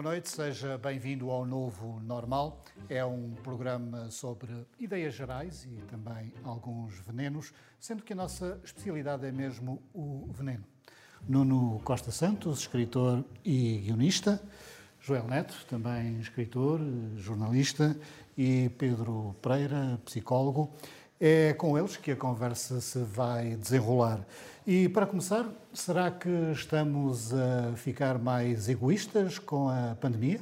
Boa noite, seja bem-vindo ao Novo Normal. É um programa sobre ideias gerais e também alguns venenos, sendo que a nossa especialidade é mesmo o veneno. Nuno Costa Santos, escritor e guionista. Joel Neto, também escritor, jornalista. E Pedro Pereira, psicólogo. É com eles que a conversa se vai desenrolar. E para começar, será que estamos a ficar mais egoístas com a pandemia?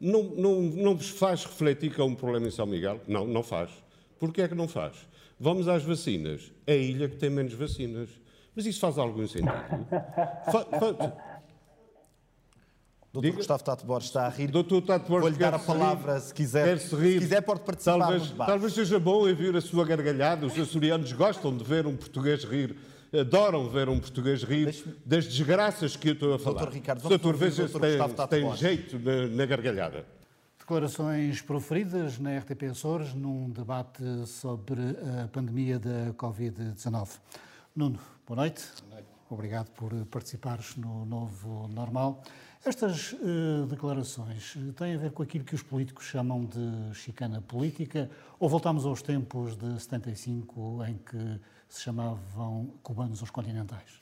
Não, não, não vos faz refletir que é um problema em São Miguel? Não, não faz. Porquê é que não faz? Vamos às vacinas. É a ilha que tem menos vacinas. Mas isso faz algum sentido? fa, fa, Doutor Diga. Gustavo Tato Borges está a rir. Doutor Tato Borges Vou-lhe dar a palavra, rir. se quiser. Se, rir. se quiser, pode participar talvez, Talvez seja bom ouvir a sua gargalhada. Os açorianos gostam de ver um português rir. Adoram ver um português rir das desgraças que eu estou a falar. Doutor Ricardo, vamos Doutor, veja se tem, tem jeito na, na gargalhada. Declarações proferidas na RTP Açores num debate sobre a pandemia da Covid-19. Nuno, boa noite. Boa noite. Obrigado por participares no Novo Normal. Estas uh, declarações têm a ver com aquilo que os políticos chamam de chicana política ou voltamos aos tempos de 75 em que se chamavam cubanos os continentais?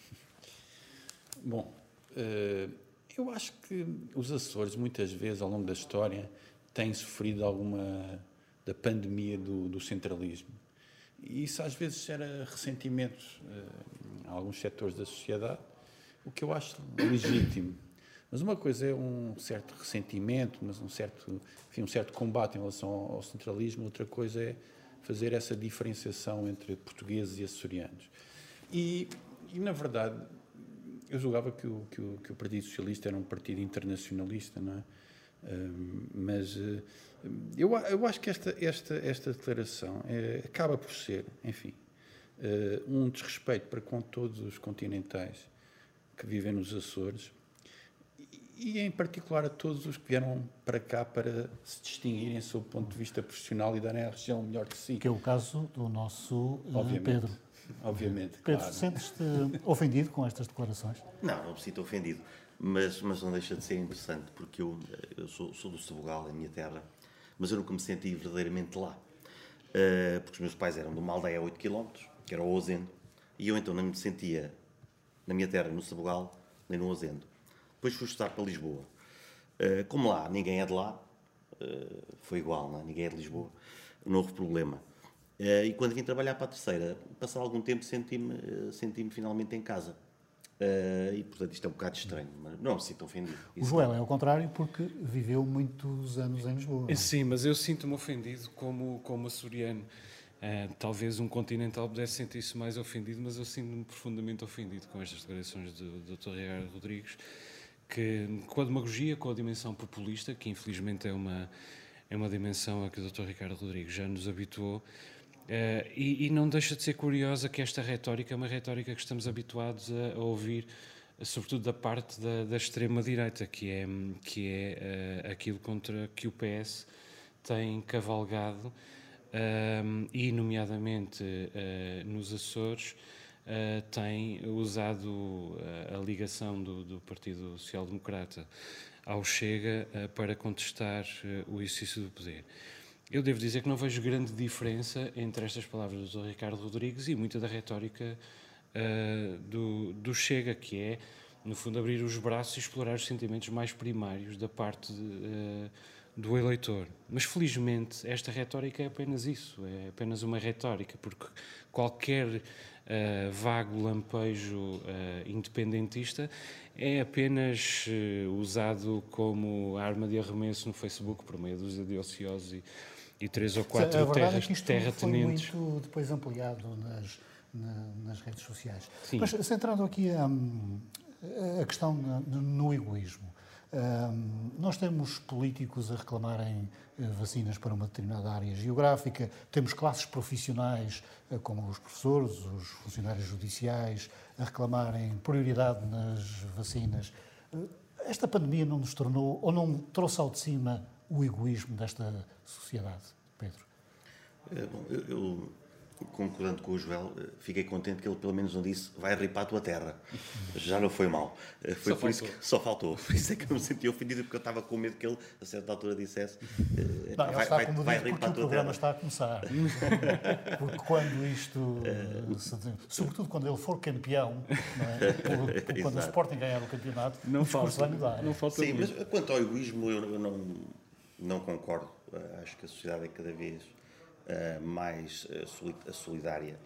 Bom, uh, eu acho que os Açores, muitas vezes ao longo da história, têm sofrido alguma da pandemia do, do centralismo. E isso às vezes gera ressentimento uh, em alguns setores da sociedade, o que eu acho legítimo. Mas uma coisa é um certo ressentimento, mas um certo, enfim, um certo combate em relação ao centralismo, outra coisa é fazer essa diferenciação entre portugueses e açorianos. E, e na verdade, eu julgava que o, que, o, que o Partido Socialista era um partido internacionalista, não é? Uh, mas uh, eu, eu acho que esta, esta, esta declaração é, acaba por ser, enfim, uh, um desrespeito para com todos os continentais que vivem nos Açores e em particular a todos os que vieram para cá para se distinguirem sob o ponto de vista profissional e darem à região o melhor de si. Que é o caso do nosso uh, Obviamente. Pedro. Obviamente, Pedro, claro. sentes-te ofendido com estas declarações? Não, não me sinto ofendido, mas, mas não deixa de ser interessante, porque eu, eu sou, sou do Sebugal, a minha terra, mas eu nunca me senti verdadeiramente lá. Uh, porque os meus pais eram de uma aldeia a 8 km, que era o Ozendo, e eu então não me sentia na minha terra, no Sebugal, nem no Ozendo. Depois fui estudar para Lisboa. Uh, como lá ninguém é de lá, uh, foi igual, não é? ninguém é de Lisboa, não houve problema. Uh, e quando vim trabalhar para a terceira, passado algum tempo senti-me senti finalmente em casa. e portanto isto é um bocado estranho, mas não me sinto ofendido. O Joel é ao contrário porque viveu muitos anos em Lisboa. É? Sim, mas eu sinto-me ofendido como, como açoriano. Uh, talvez um continental pudesse sentir-se mais ofendido, mas eu sinto-me profundamente ofendido com estas declarações do, do Dr. Ricardo Rodrigues que com a demagogia, com a dimensão populista, que infelizmente é uma, é uma dimensão a que o Dr. Ricardo Rodrigues já nos habituou, uh, e, e, não deixa de ser curiosa que esta retórica é uma retórica que estamos habituados a, a ouvir, sobretudo da parte da, da extrema-direita, que é, que é uh, aquilo contra que o PS tem cavalgado, uh, e nomeadamente nos Açores, uh, tem usado uh, a ligação do, do Partido Social Democrata ao Chega uh, para contestar o exercício do poder. Eu devo dizer que não vejo grande diferença entre estas palavras do. Ricardo Rodrigues e muita da retórica do, do Chega, que é, no fundo, abrir os braços e explorar os sentimentos mais primários da parte de, do eleitor. Mas felizmente esta retórica é apenas isso, é apenas uma retórica, porque qualquer uh, vago lampejo uh, independentista é apenas uh, usado como arma de arremesso no Facebook por meio dos de ociosos e, e três ou quatro a terras, é que isto terratenentes. Foi muito depois ampliado nas, na, nas redes sociais. Sim. Mas centrando aqui a, a questão no, no egoísmo. Nós temos políticos a reclamarem uh, vacinas para uma determinada área geográfica, temos classes profissionais, uh, como os professores, os funcionários judiciais, a reclamarem prioridade nas vacinas. Uh, esta pandemia não nos tornou, ou não trouxe ao de cima o egoísmo desta sociedade, Pedro? É, bom, eu, concordando com o Joel, eh, fiquei contente que ele pelo menos não disse vai ripar a tua terra. Já não foi mal. Eh, Foi Só por isso faltou. que só faltou. Por isso é que eu me senti ofendido, porque eu estava com medo que ele, a certa altura, dissesse eh, Não, ele vai, está vai, vai ripar a o tua programa terra. está a começar. porque quando isto, sobretudo quando ele for campeão, não é? Por- por- quando o. Sporting ganhar o campeonato, Não o discurso falta, vai mudar. não falta Sim, muito. mas quanto ao egoísmo, eu, eu não, não concordo. Eh, acho que a sociedade é cada vez eh, mais eh, soli- solidária.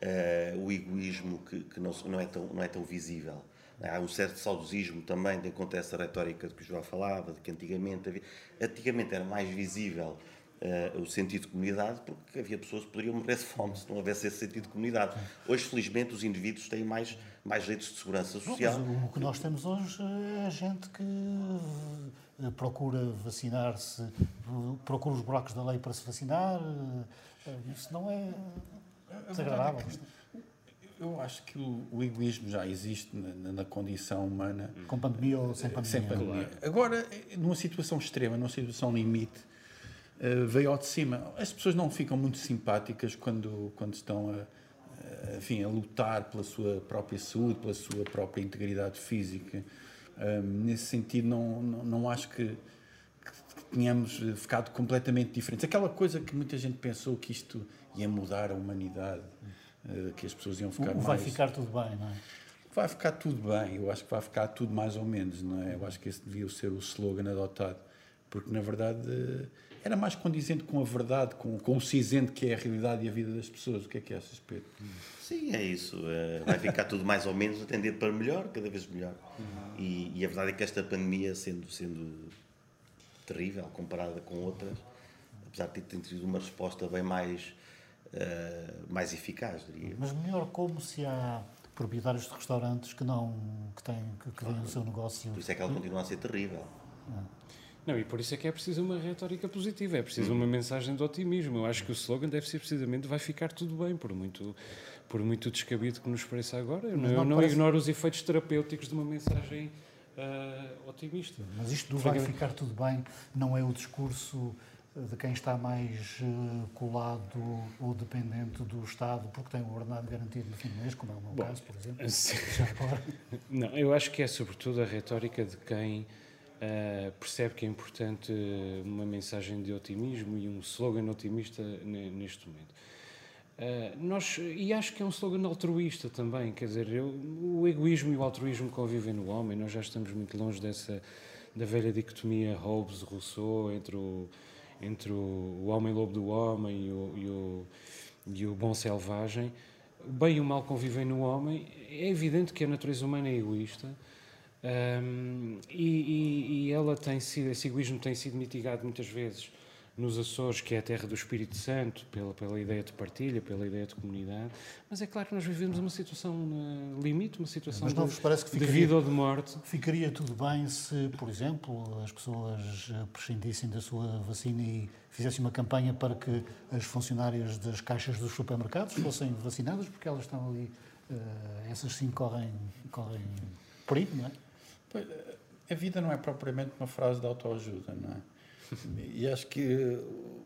Eh, o egoísmo que, que não, não, é tão, não é tão visível. Há um certo saudosismo também, de conta essa retórica de que o João falava, de que antigamente havia. Antigamente era mais visível eh, o sentido de comunidade, porque havia pessoas que poderiam morrer de fome se não houvesse esse sentido de comunidade. Hoje, felizmente, os indivíduos têm mais, mais redes de segurança social. mas o- o que nós temos hoje é gente que eh, procura vacinar-se, eh, procura os buracos da lei para se vacinar. eh, Isso não é desagradável. Eu acho que o, o egoísmo já existe na, na- na condição humana. Com pandemia ou sem pandemia. Sem pandemia. Agora, eh, numa situação extrema, numa situação limite, eh, veio ao de cima. As pessoas não ficam muito simpáticas quando, quando estão a, a, enfim, a lutar pela sua própria saúde, pela sua própria integridade física. Nesse sentido, não, não, não acho que, que tínhamos eh, ficado completamente diferentes. Aquela coisa que muita gente pensou que isto ia mudar a humanidade, eh, que as pessoas iam ficar O vai mais... ficar tudo bem, não é? Vai ficar tudo bem, eu acho que vai ficar tudo mais ou menos, não é? Eu acho que esse devia ser o slogan adotado, porque na verdade eh, era mais condizente com a verdade, com, com o cinzento que é a realidade e a vida das pessoas. O que é que achas, Pedro? Sim, é isso. Eh, vai ficar tudo mais ou menos a tender para melhor, cada vez melhor. E, e a verdade é que esta pandemia, sendo, sendo terrível comparada com outras, apesar de ter tido uma resposta bem mais, eh, mais eficaz, diria. Mas melhor como se há proprietários de restaurantes que não que têm que, que têm o seu negócio. Por isso é que ela continua a ser terrível. Não, e por isso é que é preciso uma retórica positiva, é preciso uma mensagem de otimismo. Eu acho que o slogan deve ser precisamente vai ficar tudo bem, por muito, por muito descabido que nos pareça agora. Eu Mas não, eu não não parece- ignoro os efeitos terapêuticos de uma mensagem ah, otimista. Mas isto do vai ficar tudo bem não é o discurso de quem está mais eh, colado ou dependente do Estado porque tem o ordenado garantido no fim do mês, como é o meu caso, por exemplo. Agora. Não, eu acho que é sobretudo a retórica de quem ah, percebe que é importante uma mensagem de otimismo e um slogan otimista ne- neste momento. Ah, nós, e acho que é um slogan altruísta também, quer dizer, eu- o egoísmo e o altruísmo convivem no homem, nós já estamos muito longe dessa da velha dicotomia Hobbes-Rousseau entre o, entre o, homem-lobo do homem e o, e o, e o bom selvagem. O bem e o mal convivem no homem. É evidente que a natureza humana é egoísta hum, e, e- e ela tem sido, esse egoísmo tem sido mitigado muitas vezes nos Açores, que é a terra do Espírito Santo, pela, pela ideia de partilha, pela ideia de comunidade. Mas é claro que nós vivemos uma situação uh, limite, uma situação Mas não de, vos parece que de ficaria- vida ou de morte. Ficaria tudo bem se, por exemplo, as pessoas eh, prescindissem da sua vacina e fizessem uma campanha para que as funcionárias das caixas dos supermercados fossem vacinadas, porque elas estão ali, eh, essas sim correm, correm perigo, não é? Pois, A vida não é propriamente uma frase de autoajuda, não é? E acho que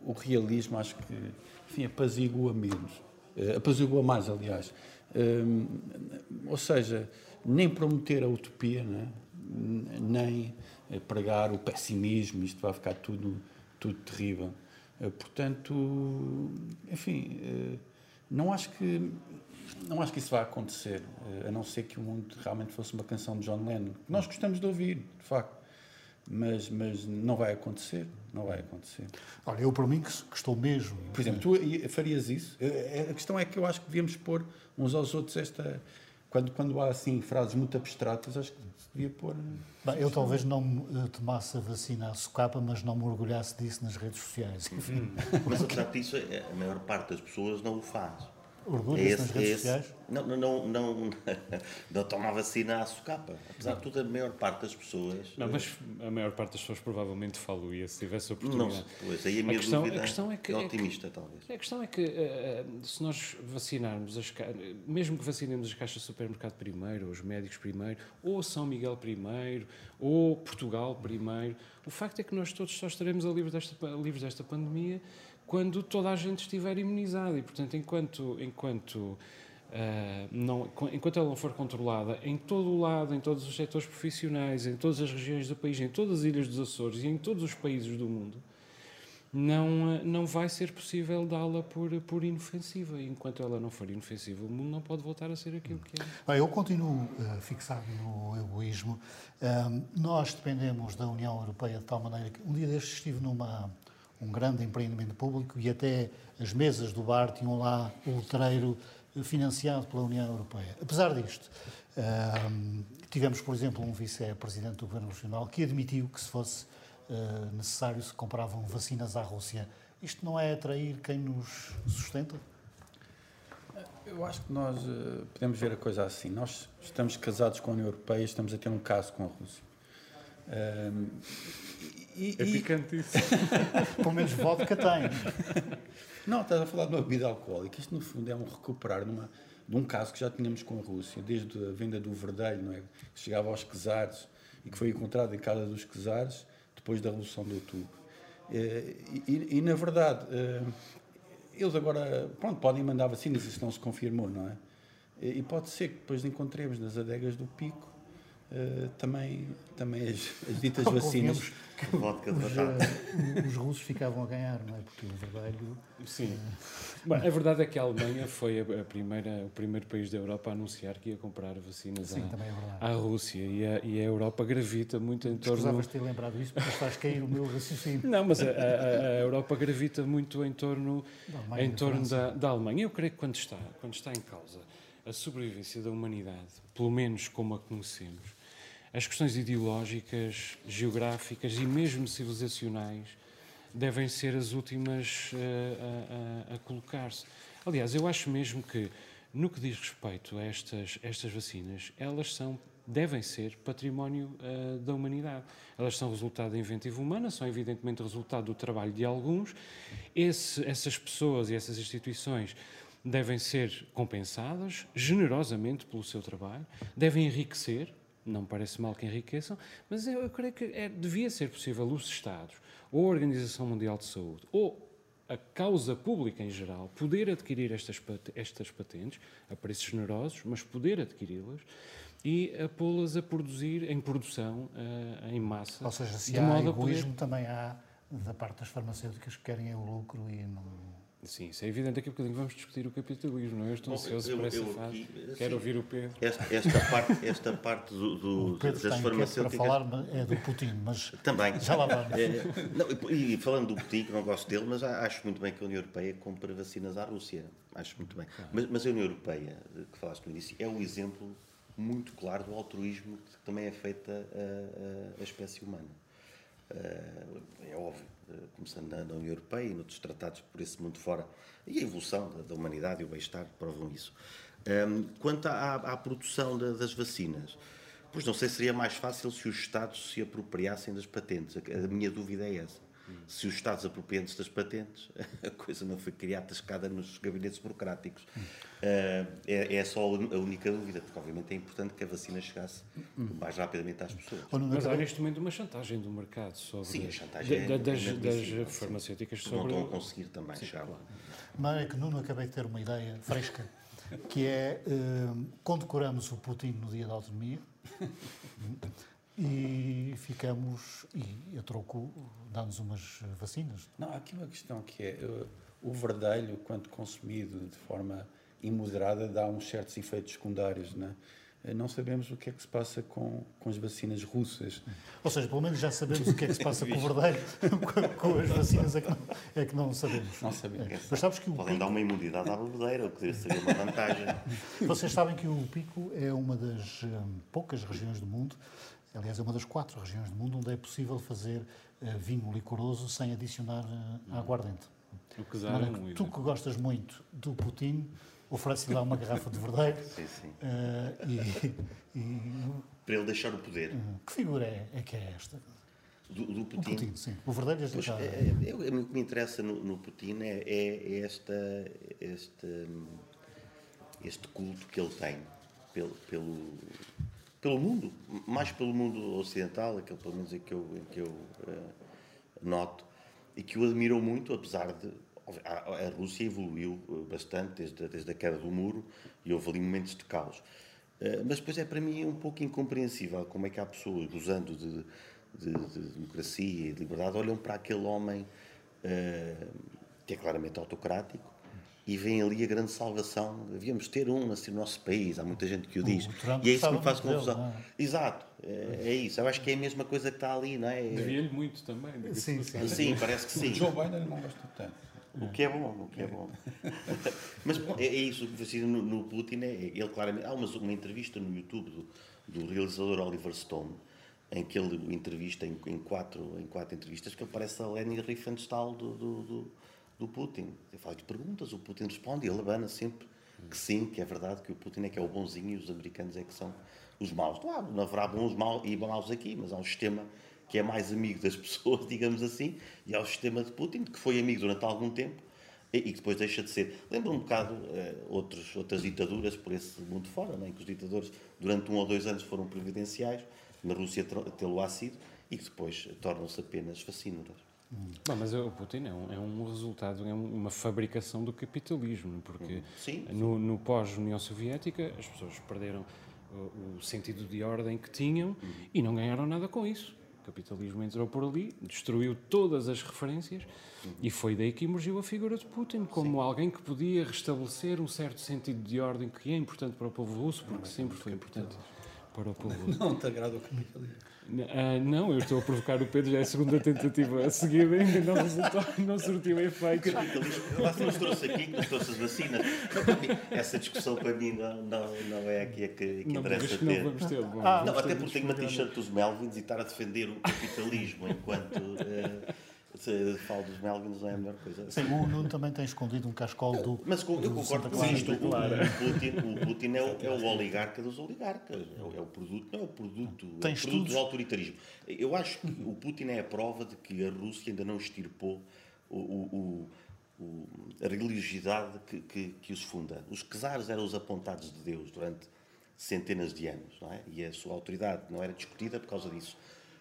o realismo, acho que, enfim, apazigua menos. Eh, Apazigua mais, aliás. Hum, Ou seja, nem prometer a utopia, não é? nem eh, pregar o pessimismo, isto vai ficar tudo, tudo terrível. Eh, Portanto, enfim, não acho que não acho que isso vai acontecer, a não ser que o mundo realmente fosse uma canção de John Lennon. que Nós gostamos de ouvir, de facto, mas, mas não vai acontecer, não vai acontecer. Olha, eu por mim que, que estou mesmo. Por exemplo, tu farias isso? Eh, A questão é que eu acho que devíamos pôr uns aos outros esta... Quando, quando há, assim, frases muito abstratas, acho que se devia pôr... Bem, eu talvez não eh, tomasse a vacina à socapa, mas não me orgulhasse disso nas redes sociais. Enfim, Mas apesar disso, é- a maior parte das pessoas não o faz. Orgulho-se nas redes sociais. Não, não, não, não, não toma a vacina à socapa. Apesar de tudo, a maior parte das pessoas. Não, mas a maior parte das pessoas provavelmente faluía se tivesse Não, oportunidade. pois, aí a A minha questão- dúvida a questão é que- é é que- otimista, talvez. A questão é que eh, se nós vacinarmos, as, mesmo que vacinemos as caixas de supermercado primeiro, ou os médicos primeiro, ou São Miguel primeiro, ou Portugal primeiro, o facto é que nós todos só estaremos a livres desta, livres desta pandemia quando toda a gente estiver imunizada. E, portanto, enquanto, enquanto Uh, não, enquanto ela não for controlada em todo o lado, em todos os setores profissionais, em todas as regiões do país, em todas as ilhas dos Açores e em todos os países do mundo, não, uh, não vai ser possível dá-la por, por inofensiva. E enquanto ela não for inofensiva, o mundo não pode voltar a ser aquilo que é. Bem, eu continuo uh, fixado no egoísmo. nós dependemos da União Europeia de tal maneira que um dia destes estive numa um grande empreendimento público e até as mesas do bar tinham lá o letreiro financiado pela União Europeia. Apesar disto, tivemos, por exemplo, um vice-presidente do Governo Nacional que admitiu que, se fosse uh, necessário, se compravam vacinas à Rússia. Isto não é atrair quem nos sustenta? Eu acho que nós uh, podemos ver a coisa assim. Nós estamos casados com a União Europeia, estamos a ter um caso com a Rússia. E, é picante isso. Pelo menos vodka tem. Não, estás a falar de uma bebida alcoólica. Isto, no fundo, é um recuperar numa, de um caso que já tínhamos com a Rússia, desde a venda do verdelho, não é? que chegava aos quesares e que foi encontrado em casa dos quesares depois da Revolução de Outubro. Eh, e, e, e na verdade, eh, eles agora pronto, podem mandar vacinas, isso não se confirmou, não é? E pode ser que depois encontremos nas adegas do Pico uh, também, também as, as ditas vacinas. Que vodka de os, uh, os russos ficavam a ganhar, não é? Porque o vermelho. Sim. Uh... Bom, a verdade é que a Alemanha foi a, primeira, o primeiro país da Europa a anunciar que ia comprar vacinas Sim, à, à Rússia. E a, e a Europa gravita muito em torno. Escusavas ter lembrado isso porque faz cair o meu raciocínio. Não, mas a, a, a Europa gravita muito em torno, da, em torno da, da Alemanha. Eu creio que quando está, quando está em causa a sobrevivência da humanidade, pelo menos como a conhecemos, as questões ideológicas, geográficas e mesmo civilizacionais devem ser as últimas uh, a, a, a colocar-se. Aliás, eu acho mesmo que, no que diz respeito a estas, estas vacinas, elas são, devem ser património uh, da humanidade. Elas são resultado da inventiva humana, são evidentemente resultado do trabalho de alguns. Esse, essas pessoas e essas instituições devem ser compensadas generosamente pelo seu trabalho, devem enriquecer não parece mal que enriqueçam, mas eu, eu creio que é, devia ser possível os Estados, ou a Organização Mundial de Saúde, ou a causa pública em geral, poder adquirir estas, estas patentes a preços generosos, mas poder adquiri-las e a pô-las a produzir em produção uh, em massa. Ou seja, se há egoísmo, poder... também há da parte das farmacêuticas que querem o lucro e não Sim, isso é evidente. Daqui a bocadinho vamos discutir o capitalismo, não é? Eu estou ansioso por essa eu, fase. Quero sim, ouvir o Pedro. Esta, esta parte, esta parte do, do, das farmacêuticas... para falar é do Putin, mas Também. já lá vamos. É, não, e falando do Putin, que não gosto dele, mas acho muito bem que a União Europeia compre vacinas à Rússia. Acho muito bem. Mas, mas a União Europeia, que falaste no início, é um exemplo muito claro do altruísmo que também é feita a, a, a espécie humana. Uh, é óbvio começando na, União Europeia e noutros tratados por esse mundo fora, e a evolução da, da humanidade e o bem-estar provam isso. Um, quanto à, à produção da, das vacinas, pois não sei se seria mais fácil se os Estados se apropriassem das patentes. A, a minha dúvida é essa. Se os Estados apropriam-se das patentes, a coisa não foi criada tascada nos gabinetes burocráticos. Uh, é, é, só a única dúvida, porque obviamente é importante que a vacina chegasse o mais rapidamente às pessoas. Mas há neste momento uma chantagem do mercado sobre Sim, a chantagem da, é, das, das farmacêuticas sobre... Não estão a conseguir também, Sim, claro. Mas é que Nuno acabei de ter uma ideia fresca, que é, uh, condecoramos o Putin no dia da autonomia, e ficamos, e a troco dá-nos umas vacinas. Não, há aqui uma questão que é, o verdelho, quando consumido de forma imoderada, dá uns certos efeitos secundários, não é? Não sabemos o que é que se passa com, com as vacinas russas. Ou seja, pelo menos já sabemos o que é que se passa com o verdelho, com, as vacinas é que não, é que não sabemos. Não sabemos. É. Mas sabes que o Podem pico... dar uma imunidade à verdadeira, o que seria uma vantagem. Vocês sabem que o Pico é uma das um, poucas regiões do mundo Aliás, é uma das quatro regiões do mundo onde é possível fazer uh, vinho licoroso sem adicionar uh, aguardente. O que dá muito. Tu que gostas muito do Putin, oferece-lhe lá uma garrafa de verdeiro. Sim, sim. Uh, e, e, Para ele deixar o poder. que figura é, é que é esta? Do, do Putin. O Putin, sim. O verdadeiro pois, é, é, é, O que me interessa no, no Putin é, é esta, este, este culto que ele tem pelo, pelo pelo mundo, mais pelo mundo ocidental, aquele pelo menos em que eu, em que eu uh, noto, e que o admiram muito, apesar de, a, a Rússia evoluiu eh, bastante desde, desde a queda do muro e houve ali momentos de caos. Uh, mas depois é para mim um pouco incompreensível como é que há pessoas gozando de, de, de democracia e de liberdade olham para aquele homem uh, que é claramente autocrático e vem ali a grande salvação. Devíamos ter um assim no nosso país, há muita gente que o diz. O e é isso que me faz confusão. Dele, é? Exato, é, é, isso. Eu acho que é a mesma coisa que está ali, não é? Devia-lhe muito também. Sim, sim, sim, parece que sim. O Joe Biden não gosta tanto. O que é bom, o que é bom. Mas é, é isso, no, no Putin é, ele claramente. Há uma, uma entrevista no YouTube do, do realizador Oliver Stone em que ele entrevista em, em, quatro, em quatro entrevistas que ele parece a Leni Riefenstahl do, do, do do Putin. Ele faz-lhe perguntas, o Putin responde e ele abana sempre que sim, que é verdade, que o Putin é que é o bonzinho e os americanos é que são os maus. Claro, não haverá bons maus e maus aqui, mas há um sistema que é mais amigo das pessoas, digamos assim, e há o sistema de Putin, que foi amigo durante algum tempo e que depois deixa de ser. Lembra um bocado uh, outros, outras ditaduras por esse mundo fora, né, em que os ditadores durante um ou dois anos foram previdenciais, na Rússia tê-lo-á sido, e que depois tornam-se apenas fascínoras. Bom, mas o Putin é um, é um, resultado, é uma fabricação do capitalismo, porque sim, sim. no, no pós-União Soviética as pessoas perderam o, o, sentido de ordem que tinham uhum. e não ganharam nada com isso. O capitalismo entrou por ali, destruiu todas as referências uhum. e foi daí que emergiu a figura de Putin como sim. alguém que podia restabelecer um certo sentido de ordem que é importante para o povo russo, porque sempre foi importante para o povo. Não te agrada o capitalismo. Uh, não, eu estou a provocar o Pedro, já é a segunda tentativa a seguir, ainda não resultou, não surtiu efeito. Lá se nos trouxe aqui, que nos trouxe as vacinas. Essa discussão para mim não, não, não é aqui a que, que não, interessa ter. Não, vamos ter. Bom, ah, não, até porque tenho uma t-shirt dos Melvins e estar a defender o capitalismo enquanto. Uh, se falo dos Melvins não é a melhor coisa. Sim, o Nuno também tem escondido um cascol do. Mas com, eu concordo com isto. O, Putin, o Putin é, o, é o oligarca dos oligarcas. É o, é o produto, não é o produto, é o produto do autoritarismo. Eu acho que o Putin é a prova de que a Rússia ainda não extirpou o, o, o a religiosidade que, que, que, os funda. Os czares eram os apontados de Deus durante centenas de anos, não é? E a sua autoridade não era discutida por causa disso.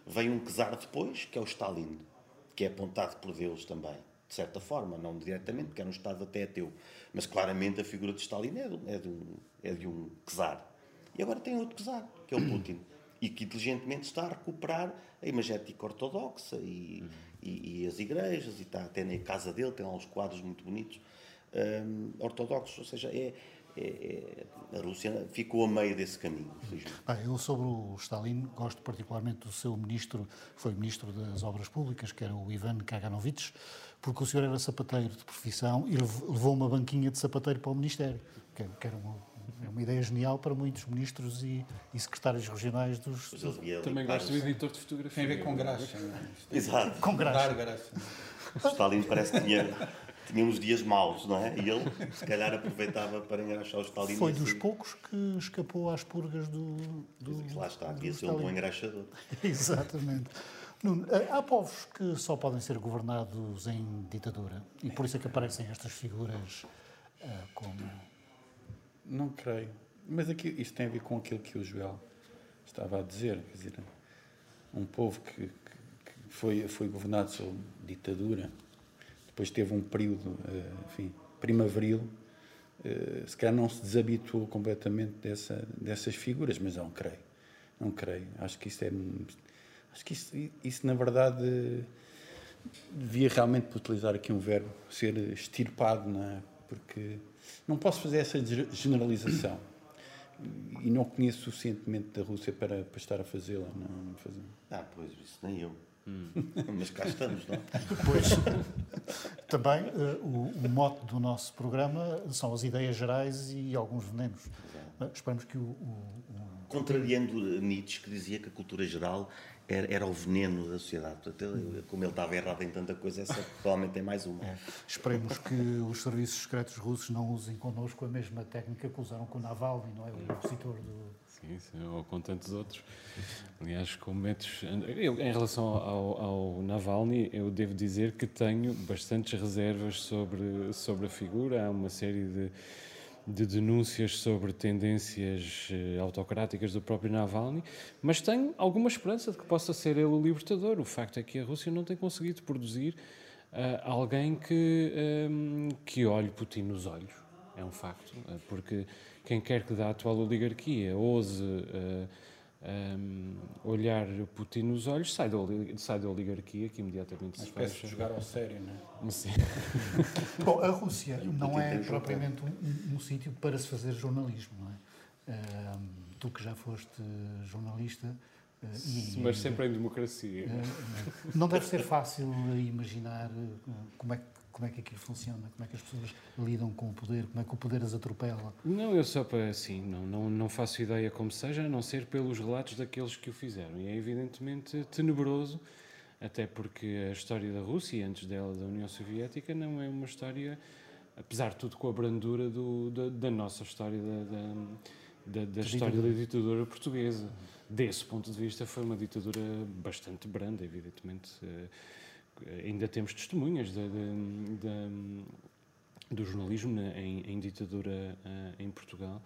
Vem um czar depois, que é o Stalin que é apontado por Deus também, de certa forma, não diretamente, porque era um Estado até ateu. Mas claramente a figura de Stalin é de, é de um, é de um czar. E agora tem outro czar, que é o Putin, e que inteligentemente está a recuperar a imagética ortodoxa e, e, e, as igrejas, e está até na casa dele, tem lá uns quadros muito bonitos, um, ortodoxos, ou seja, é, é, é, a Rússia ficou a meio desse caminho. Bem, eu sobre o Stalin gosto particularmente do seu ministro, foi ministro das Obras Públicas, que era o Ivan Kaganovich, porque o senhor era sapateiro de profissão e levou uma banquinha de sapateiro para o Ministério, que era uma, é uma ideia genial para muitos ministros e, e secretários regionais dos... Também gosto do editor de fotografia. Tem a ver com graxa. É? Exato. Com graxa. Stalin parece que tinha tinha uns dias maus, não é? E ele, se calhar, aproveitava para engraxar os Stalin. Foi dos assim. poucos que escapou às purgas do. do lá está, devia ser um bom engraxador. Exatamente. Nuno, eh, há povos que só podem ser governados em ditadura e por isso é que aparecem estas figuras uh, como. Não creio. Mas aqui, isto tem a ver com aquilo que o Joel estava a dizer. Quer dizer, um povo que, que, que foi, foi governado sob ditadura depois teve um período, eh, enfim, primaveril, eh, se calhar não se desabituou completamente dessa, dessas figuras, mas não creio, não creio. Acho que isso é, acho que isso, isso na verdade devia realmente utilizar aqui um verbo, ser extirpado, não é? porque não posso fazer essa generalização e não conheço suficientemente da Rússia para, para estar a fazê-la. Não, não fazer. Ah, pois, isso nem eu. Hum. Mas cá estamos, não é? Pois, também uh, o, o, mote do nosso programa são as ideias gerais e alguns venenos. Uh, esperamos que o, o, o, Contrariando Nietzsche, que dizia que a cultura geral era, era o veneno da sociedade. Portanto, como ele estava errado em tanta coisa, essa provavelmente tem mais uma. É. Esperemos que os serviços secretos russos não usem connosco a mesma técnica que usaram com o Navalny, não é? O opositor do Sim, sim, ou com tantos outros. Aliás, com métodos. Eu, em relação ao, ao, Navalny, eu devo dizer que tenho bastantes reservas sobre, sobre a figura. Há uma série de, de denúncias sobre tendências eh, autocráticas do próprio Navalny, mas tenho alguma esperança de que possa ser ele o libertador. O facto é que a Rússia não tem conseguido produzir alguém que, um, que olhe Putin nos olhos. É um facto, porque quem quer que da atual oligarquia ouse uh, um, olhar Putin nos olhos, sai da, sai da oligarquia que imediatamente Uma se fecha. de jogar ao sério, não é? Sim. Bom, a Rússia não é propriamente um, um, sítio para se fazer jornalismo, não é? Um, tu que já foste jornalista. Uh, e, Mas sempre em democracia. Uh, não deve ser fácil imaginar como é que como é que aquilo funciona, como é que as pessoas lidam com o poder, como é que o poder as atropela. Não, eu só para assim, não, não, não faço ideia como seja, a não ser pelos relatos daqueles que o fizeram. E é evidentemente tenebroso, até porque a história da Rússia, antes dela da União Soviética, não é uma história, apesar de tudo, com a brandura do, da, da, nossa história, da, da, da história da ditadura portuguesa. Desse ponto de vista, foi uma ditadura bastante branda, evidentemente eh, ainda temos testemunhas do jornalismo em, em ditadura uh, em Portugal.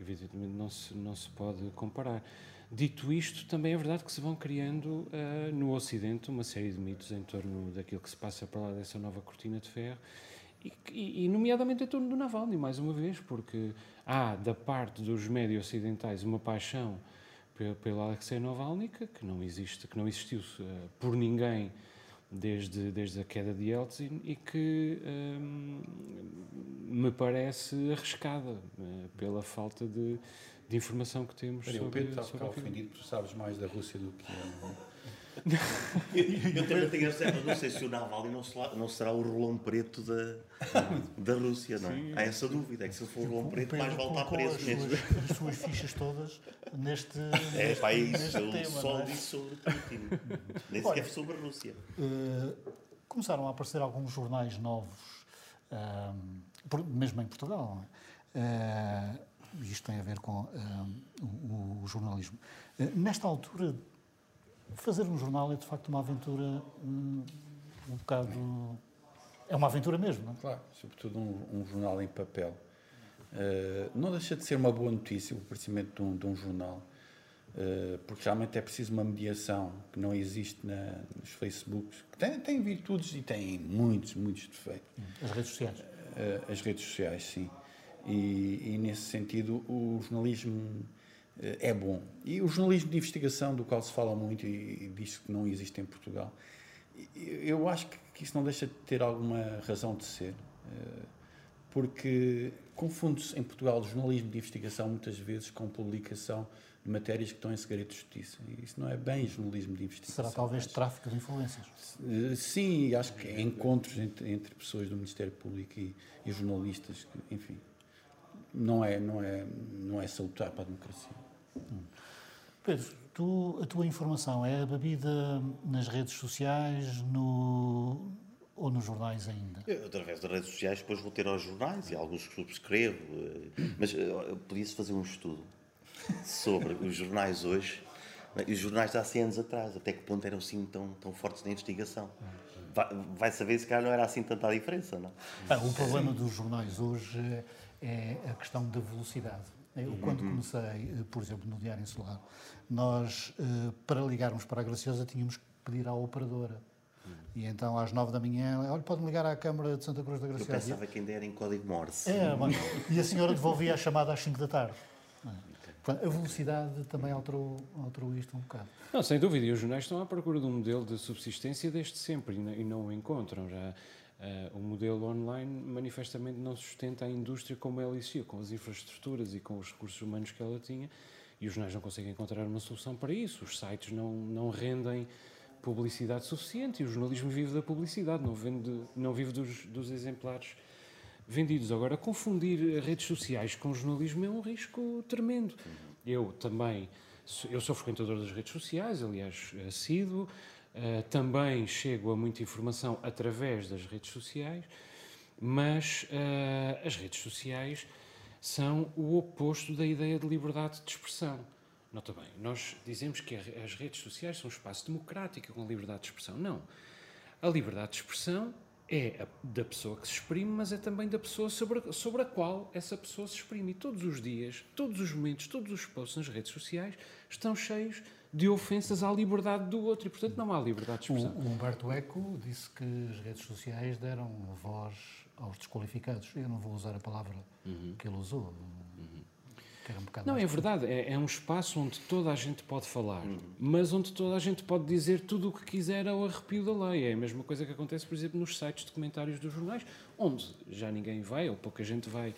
Evidentemente não se, não se pode comparar. Dito isto, também é verdade que se vão criando uh, no Ocidente uma série de mitos em torno daquilo que se passa para lá dessa nova cortina de ferro, e, e, nomeadamente em torno do Navalny, mais uma vez, porque há da parte dos médios ocidentais uma paixão pelo Alexei Navalny que não existe, que não existiu uh, por ninguém desde, desde a queda de Yeltsin e que hum, me parece arriscada uh, pela falta de, de, informação que temos Maria, sobre, o Pedro está a ficar ofendido, tu sabes mais da Rússia do que eu. Eu, eu também tenho a reserva, não sei se o Navalny não, será, não será o rolão preto da, da Rússia, não é? Sim. Há essa dúvida, é que se for o rolão preto, mais vale estar preso mesmo. As, as suas fichas todas neste. É, neste, pá, é isso, eu tema, só é? disse sobre Putin, nem sequer sobre a Rússia. Uh, começaram a aparecer alguns jornais novos, uh, mesmo em Portugal, não é? Uh, isto tem a ver com o, o, jornalismo. nesta altura fazer um jornal é de facto uma aventura um, um bocado. É uma aventura mesmo, não é? Claro, sobretudo um, um jornal em papel. Uh, não deixa de ser uma boa notícia o aparecimento de um, de um jornal, uh, porque realmente é preciso uma mediação que não existe na, nos Facebooks, que tem, tem virtudes e tem muitos, muitos defeitos. As redes sociais. Uh, as redes sociais, sim. E, e, nesse sentido, o jornalismo é bom. E o jornalismo de investigação, do qual se fala muito e, e diz que não existe em Portugal, eu acho que isso não deixa de ter alguma razão de ser, eh, porque confunde-se em Portugal o jornalismo de investigação muitas vezes com publicação de matérias que estão em segredo de justiça. E isso não é bem jornalismo de investigação. Será talvez acho. tráfico de influências? Eh, sim, acho que é encontros entre, entre pessoas do Ministério Público e, e jornalistas, que, enfim, não é, não, é, não é salutar para a democracia. Pedro, tu, a tua informação é bebida nas redes sociais no, ou nos jornais ainda? Eu, através das redes sociais, depois vou ter aos jornais e alguns que subscrevo, eh, mas eh, podia-se fazer um estudo sobre os jornais hoje né, e os jornais de há 100 anos atrás, até que ponto eram assim tão, tão fortes na investigação. Vai, vai saber se cá não era assim tanta a diferença, não? Ah, o problema dos jornais hoje é a questão da velocidade. Eu, quando uhum. comecei, eh, por exemplo, no Diário Insular, nós, eh, para ligarmos para a Graciosa, tínhamos que pedir à operadora. Uhum. E então, às nove da manhã, olha, pode-me ligar à Câmara de Santa Cruz da Graciosa. Eu pensava que ainda era em código Morse. É, e a senhora devolvia a chamada às cinco da tarde. É? A velocidade também alterou, alterou isto um bocado. Não, sem dúvida. E os jornais estão à procura de um modelo de subsistência desde sempre e não o encontram. Já Uh, o modelo online manifestamente não sustenta a indústria como ela existia, com as infraestruturas e com os recursos humanos que ela tinha, e os jornais não conseguem encontrar uma solução para isso. Os sites não, não rendem publicidade suficiente e o jornalismo vive da publicidade, não, vende, não vive dos, dos exemplares vendidos. Agora, confundir redes sociais com jornalismo é um risco tremendo. Eu também, eu sou frequentador das redes sociais, aliás, assíduo, Uh, também chego a muita informação através das redes sociais, mas uh, as redes sociais são o oposto da ideia de liberdade de expressão. Nota bem, nós dizemos que as redes sociais são um espaço democrático com liberdade de expressão. Não. A liberdade de expressão é da pessoa que se exprime, mas é também da pessoa sobre, sobre a qual essa pessoa se exprime. E todos os dias, todos os momentos, todos os posts nas redes sociais estão cheios de ofensas à liberdade do outro e, portanto, não há liberdade de expressão. O Humberto Eco disse que as redes sociais deram voz aos desqualificados. Eu não vou usar a palavra uhum. que ele usou. Um não, é verdade. É, é, um espaço onde toda a gente pode falar, uhum. mas onde toda a gente pode dizer tudo o que quiser ao arrepio da lei. É a mesma coisa que acontece, por exemplo, nos sites de comentários dos jornais, onde já ninguém vai, ou pouca gente vai,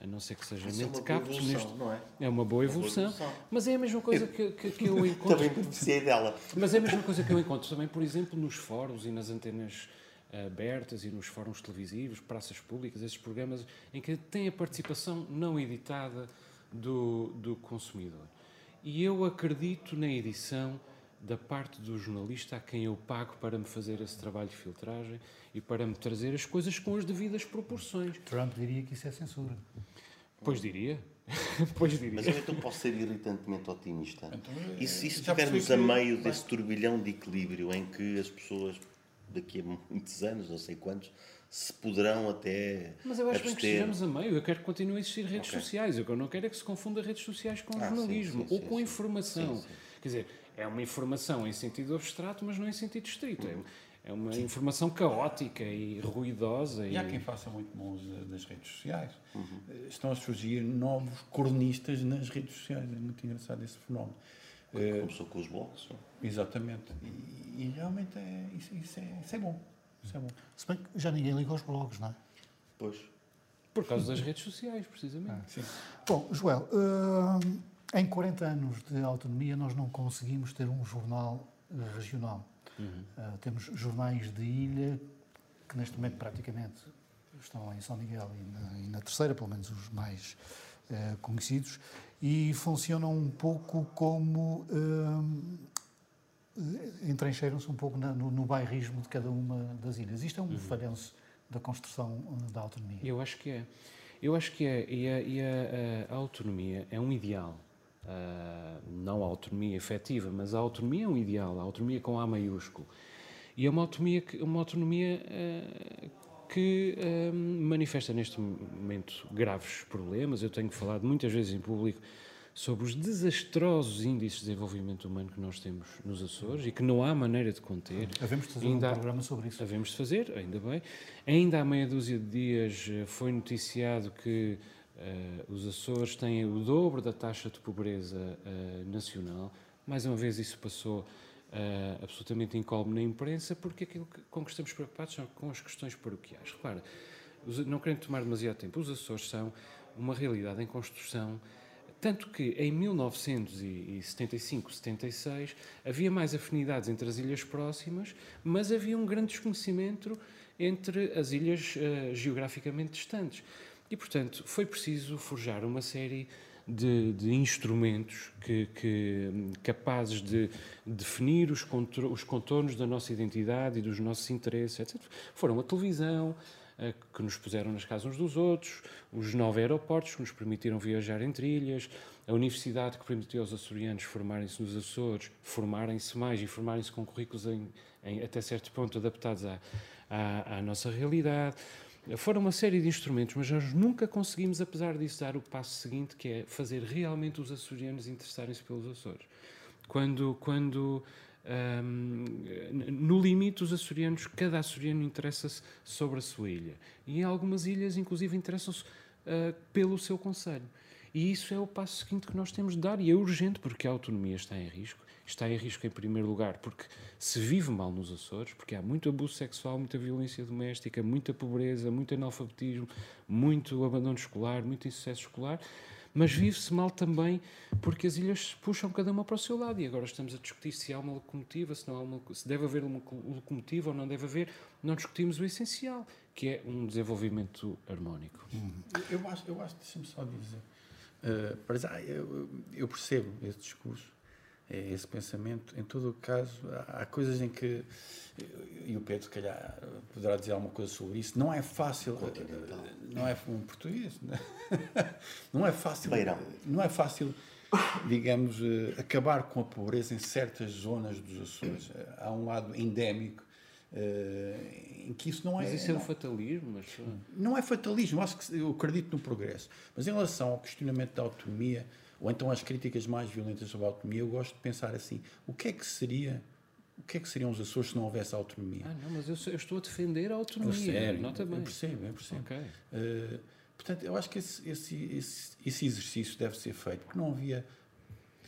a não ser que seja Isso mente é capos. Neste... É? é uma boa evolução, uma boa evolução. mas é a mesma coisa que, que, que eu encontro. também beneficiei dela. Mas é a mesma coisa que eu encontro também, por exemplo, nos fóruns e nas antenas abertas e nos fóruns televisivos, praças públicas, esses programas em que tem a participação não editada do, do consumidor. E eu acredito na edição da parte do jornalista a quem eu pago para me fazer esse trabalho de filtragem e para me trazer as coisas com as devidas proporções. Trump diria que isso é censura. Pois diria. pois diria. Mas eu então posso ser irritantemente otimista. Então, e se estivermos a meio desse turbilhão de equilíbrio em que as pessoas, daqui a muitos anos, não sei quantos, se poderão até. Mas eu acho abster. bem que estejamos a meio. Eu quero que continuem a existir redes okay. sociais. O que eu não quero é que se confunda redes sociais com ah, jornalismo sim, sim, ou sim, com informação. Quer dizer, é uma informação em sentido abstrato, mas não em sentido estrito. É, é uma informação caótica e ruidosa. E, e há quem faça muito bom das redes sociais. Uhum. Estão a surgir novos cronistas nas redes sociais. É muito engraçado esse fenómeno. Eh, começou com os blogs. Exatamente. E, e realmente é, isso, isso, é, isso é bom. Isso é bom. Se bem que já ninguém liga aos blogs, não é? Pois. Por causa das redes sociais, precisamente. Ah, sim. Bom, Joel, uh, em 40 anos de autonomia nós não conseguimos ter um jornal regional. Uhum. Uh, temos jornais de ilha que neste momento praticamente estão em São Miguel e na, e na terceira, pelo menos os mais uh, conhecidos, e funcionam um pouco como eh, entrancheiram-se um pouco na, no, no bairrismo de cada uma das ilhas. Isto é um uhum. falhanço da construção eh, da autonomia? Eu acho que é. Eu acho que é. E a, e a, a autonomia é um ideal. Uh, não a autonomia efetiva, mas a autonomia é um ideal, a autonomia com A maiúsculo. E é uma autonomia, que, uma autonomia uh, que uh, manifesta neste momento graves problemas. Eu tenho falado muitas vezes em público sobre os desastrosos índices de desenvolvimento humano que nós temos nos Açores e que não há maneira de conter. Havemos de fazer ainda um programa sobre isso. Havemos de fazer, ainda bem. Ainda há meia dúzia de dias eh, foi noticiado que uh, os Açores têm o dobro da taxa de pobreza uh, nacional. Mais uma vez isso passou uh, absolutamente incólume na imprensa, porque aquilo que, com que estamos preocupados são com as questões paroquiais. Repara, não querendo tomar demasiado tempo, os Açores são uma realidade em construção tanto que em 1975, 76 havia mais afinidades entre as ilhas próximas, mas havia um grande desconhecimento entre as ilhas geograficamente distantes. E, portanto, foi preciso forjar uma série de, de instrumentos que, que, capazes de definir os, os contornos da nossa identidade e dos nossos interesses, etc. Foram a televisão, que nos puseram nas casas uns dos outros, os nove aeroportos que nos permitiram viajar entre ilhas, a universidade que permitiu aos açorianos formarem-se nos Açores, formarem-se mais e formarem-se com currículos em, em, até certo ponto adaptados à, à, à nossa realidade. Foram uma série de instrumentos, mas nós nunca conseguimos, apesar disso, dar o passo seguinte, que é fazer realmente os açorianos interessarem-se pelos Açores. Quando, quando um, no limite, os açorianos, cada açoriano interessa-se sobre a sua ilha. E em algumas ilhas, inclusive, interessam-se uh, pelo seu conselho. E isso é o passo seguinte que nós temos de dar, e é urgente, porque a autonomia está em risco. Está em risco, em primeiro lugar, porque se vive mal nos Açores, porque há muito abuso sexual, muita violência doméstica, muita pobreza, muito analfabetismo, muito abandono escolar, muito insucesso escolar mas vive-se mal também porque as ilhas puxam cada uma para o seu lado e agora estamos a discutir se há uma locomotiva, se, não há uma, se deve haver uma locomotiva ou não deve haver, não discutimos o essencial, que é um desenvolvimento harmónico. Hum. Eu acho, eu acho deixa-me só dizer, uh, para já, eu, eu percebo esse discurso, é esse pensamento. Em todo o caso, há coisas em que, e o Pedro, se calhar, poderá dizer alguma coisa sobre isso, não é fácil, não é um português, não é fácil, Beirão. não é fácil, digamos, acabar com a pobreza em certas zonas dos Açores. Há um lado endémico Uh, em que isso não é. Mas isso é um fatalismo. Mas... Não é fatalismo, acho que eu acredito no progresso. Mas em relação ao questionamento da autonomia, ou então às críticas mais violentas sobre a autonomia, eu gosto de pensar assim: o que é que seria o que é que seriam os Açores se não houvesse autonomia? Ah, não, mas eu, eu estou a defender a autonomia. Sério, nota bem. Eu percebo, eu percebo. Okay. Uh, portanto, eu acho que esse, esse, esse, esse, exercício deve ser feito, porque não havia.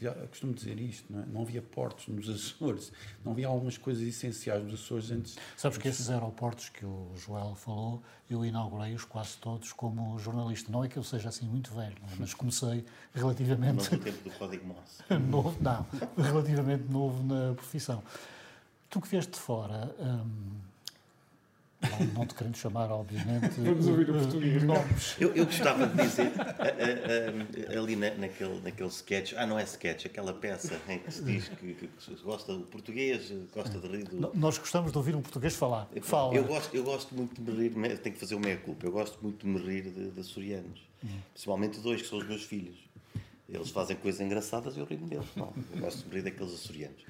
Já costumo dizer isto, não, é? não havia portos nos Açores, não havia algumas coisas essenciais nos Açores antes. Sabes que esses aeroportos que o Joel falou, eu inaugurei-os quase todos como jornalista. Não é que eu seja assim muito velho, é? mas comecei relativamente. No tempo do Código Morse. novo, não, relativamente novo na profissão. Tu que vieste de fora, hum, não, não, te querendo chamar, obviamente. Vamos ouvir o português. Nomes. Eu, eu gostava de dizer, ali na, naquele, naquele sketch, ah, não é sketch, aquela peça em que se diz que, que, que gosta do português, gosta de rir do... Nós gostamos de ouvir um português falar. Fala. Eu gosto, eu gosto muito de me rir, tenho que fazer o meia-culpa, eu gosto muito de me rir de, de açorianos. Hum. Principalmente dois, que são os meus filhos. Eles fazem coisas engraçadas e eu rio deles. Não, eu gosto de me rir daqueles açorianos.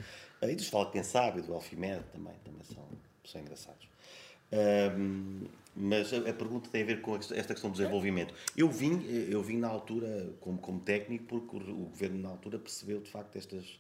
E dos Fala Quem Sabe, do Alfimed também, também são, são engraçados. Um, mas a, a, pergunta tem a ver com esta questão do desenvolvimento. Eu vim, eu vim na altura como, como técnico porque o, o governo na altura percebeu de facto estas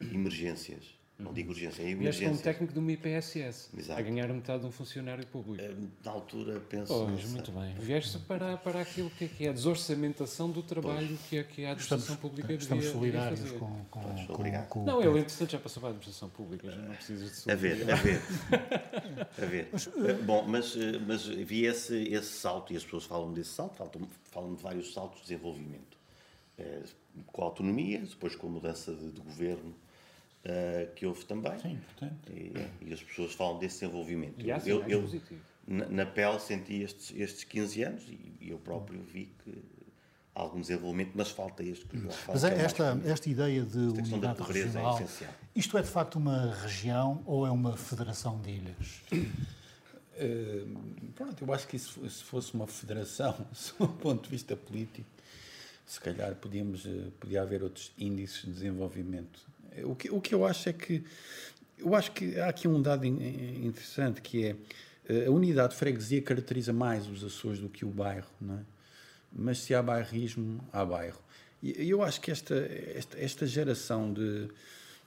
emergências não digo urgência, é emergência. Vieste como técnico de uma IPSS, Exato. a ganhar metade de um funcionário público. Eh, na altura, penso... Pois, muito bem. Vieste para, para aquilo que é, que é a desorçamentação do trabalho que é, que é a administração estamos, pública Estamos solidários com, com, com, com, Não, ele, entretanto, já passou para a administração pública, já não precisa de solidariedade. A ver, a ver. a ver. Mas, uh... Bom, mas, mas vi esse, esse salto, e as pessoas falam desse salto, falam, falam de vários saltos de desenvolvimento. com a autonomia, depois com a mudança de, de governo, uh, que houve também. Sim, portanto. E, e, as pessoas falam desse desenvolvimento. E eu, eu na, na, pele senti estes, estes 15 anos e, e eu próprio vi que há algum desenvolvimento, mas falta este que o Mas é esta, esta ideia de esta unidade é regional, é isto é de facto uma região ou é uma federação de ilhas? Uh, pronto, eu acho que isso, se fosse uma federação, do ponto de vista político, se calhar podíamos, eh, podia haver outros índices de desenvolvimento. O que, o que eu acho é que. Eu acho que há aqui um dado interessante que é eh, a unidade de freguesia caracteriza mais os Açores do que o bairro, não é? Mas se há bairrismo, há bairro. E eu acho que esta, esta, esta geração de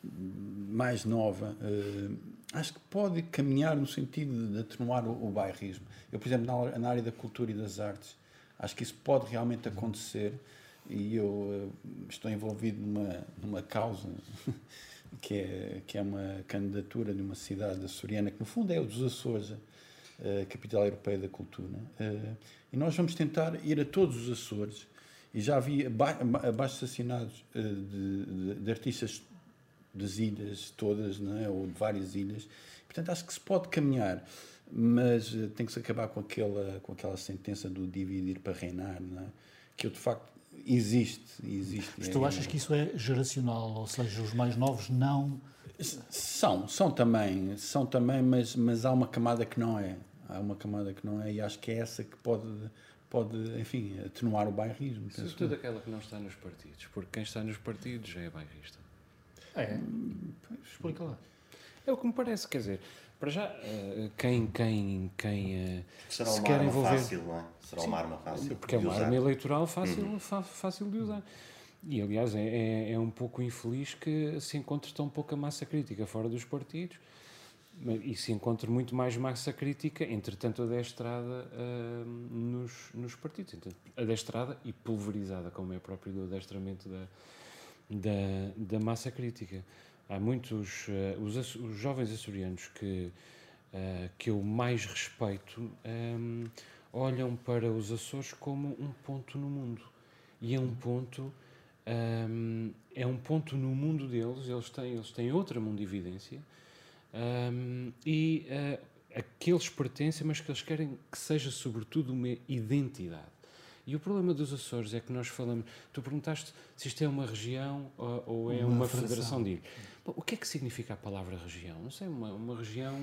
mais nova, uh, acho que pode caminhar no sentido de atenuar o, o bairrismo. Eu, por exemplo, na, na, área da cultura e das artes, acho que isso pode realmente acontecer e eu uh, estou envolvido numa, numa causa que é, que é uma candidatura de uma cidade açoriana, que no fundo é o dos Açores, a capital europeia da cultura. Uh, e nós vamos tentar ir a todos os Açores, e já havia abaixo assinados de, de, de, artistas das ilhas todas, não é? ou de várias ilhas. Portanto, acho que se pode caminhar, mas tem que se acabar com aquela, com aquela sentença do dividir para reinar, é? que eu de facto Existe, existe. Mas tu achas que isso é geracional, ou seja, os mais novos não. São, são também, são também, mas, mas há uma camada que não é. Há uma camada que não é, e acho que é essa que pode, pode enfim, atenuar o bairrismo. Sobretudo aquela que não está nos partidos, porque quem está nos partidos já é bairrista. É? Explica lá. É o que me parece, quer dizer, para já, eh, quem, quem, quem eh, Será se quer envolver... fácil, não é? Será Sim, uma arma fácil Porque é uma arma eleitoral fácil, uhum. fácil de usar. E, aliás, é, é, é, um pouco infeliz que se encontre tão pouca massa crítica fora dos partidos e se encontre muito mais massa crítica, entretanto, adestrada uh, nos, nos partidos. Entretanto, adestrada e pulverizada, como é próprio do adestramento da, da, da massa crítica há muitos uh, os, os, jovens açorianos que uh, que eu mais respeito um, ehm, olham para os Açores como um ponto no mundo e é um ponto um, ehm, é um ponto no mundo deles eles têm eles têm outra mundividência um, ehm, e uh, a que eles pertencem mas que eles querem que seja sobretudo uma identidade e o problema dos Açores é que nós falamos. Tu perguntaste se isto é uma região ou, ou é uma, uma federação. federação de ilhas. O que é que significa a palavra região? Não sei, uma, uma região.